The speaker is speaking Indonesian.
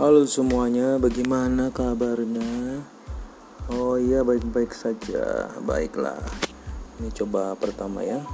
Halo semuanya, bagaimana kabarnya? Oh iya, baik-baik saja. Baiklah. Ini coba pertama ya.